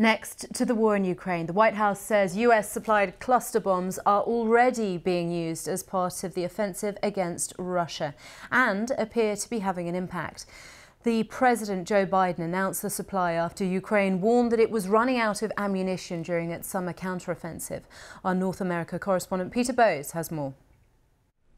Next to the war in Ukraine, the White House says US supplied cluster bombs are already being used as part of the offensive against Russia and appear to be having an impact. The President Joe Biden announced the supply after Ukraine warned that it was running out of ammunition during its summer counteroffensive. Our North America correspondent Peter Bowes has more.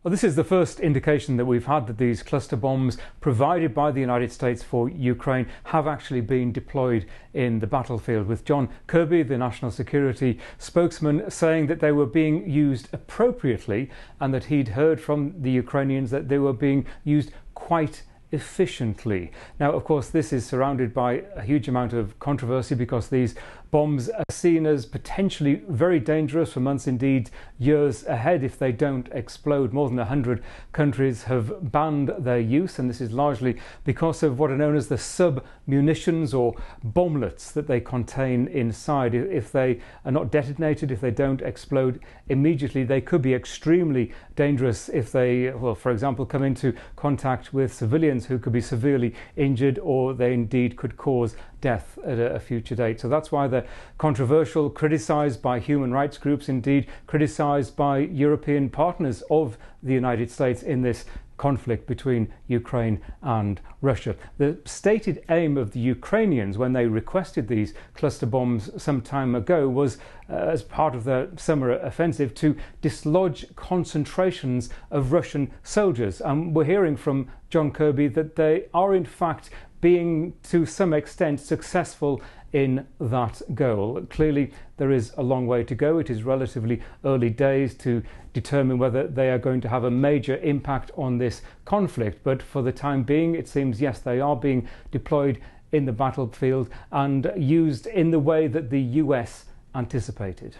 Well, this is the first indication that we've had that these cluster bombs provided by the United States for Ukraine have actually been deployed in the battlefield, with John Kirby, the national security spokesman, saying that they were being used appropriately and that he'd heard from the Ukrainians that they were being used quite efficiently. Now, of course, this is surrounded by a huge amount of controversy because these bombs are seen as potentially very dangerous for months, indeed years ahead, if they don't explode. More than 100 countries have banned their use, and this is largely because of what are known as the sub munitions or bomblets that they contain inside. If they are not detonated, if they don't explode immediately, they could be extremely dangerous if they, well, for example, come into contact with civilians who could be severely injured or they indeed could cause death at a, a future date. So that's why they're controversial, criticised by human rights groups, indeed criticised by European partners of the United States in this conflict between Ukraine and Russia. The stated aim of the Ukrainians when they requested these cluster bombs some time ago was, uh, as part of their summer offensive, to dislodge concentrations of Russian soldiers. And we're hearing from John Kirby that they are in fact being to some extent successful in that goal. Clearly, there is a long way to go. It is relatively early days to determine whether they are going to have a major impact on this conflict. But for the time being, it seems yes, they are being deployed in the battlefield and used in the way that the US anticipated.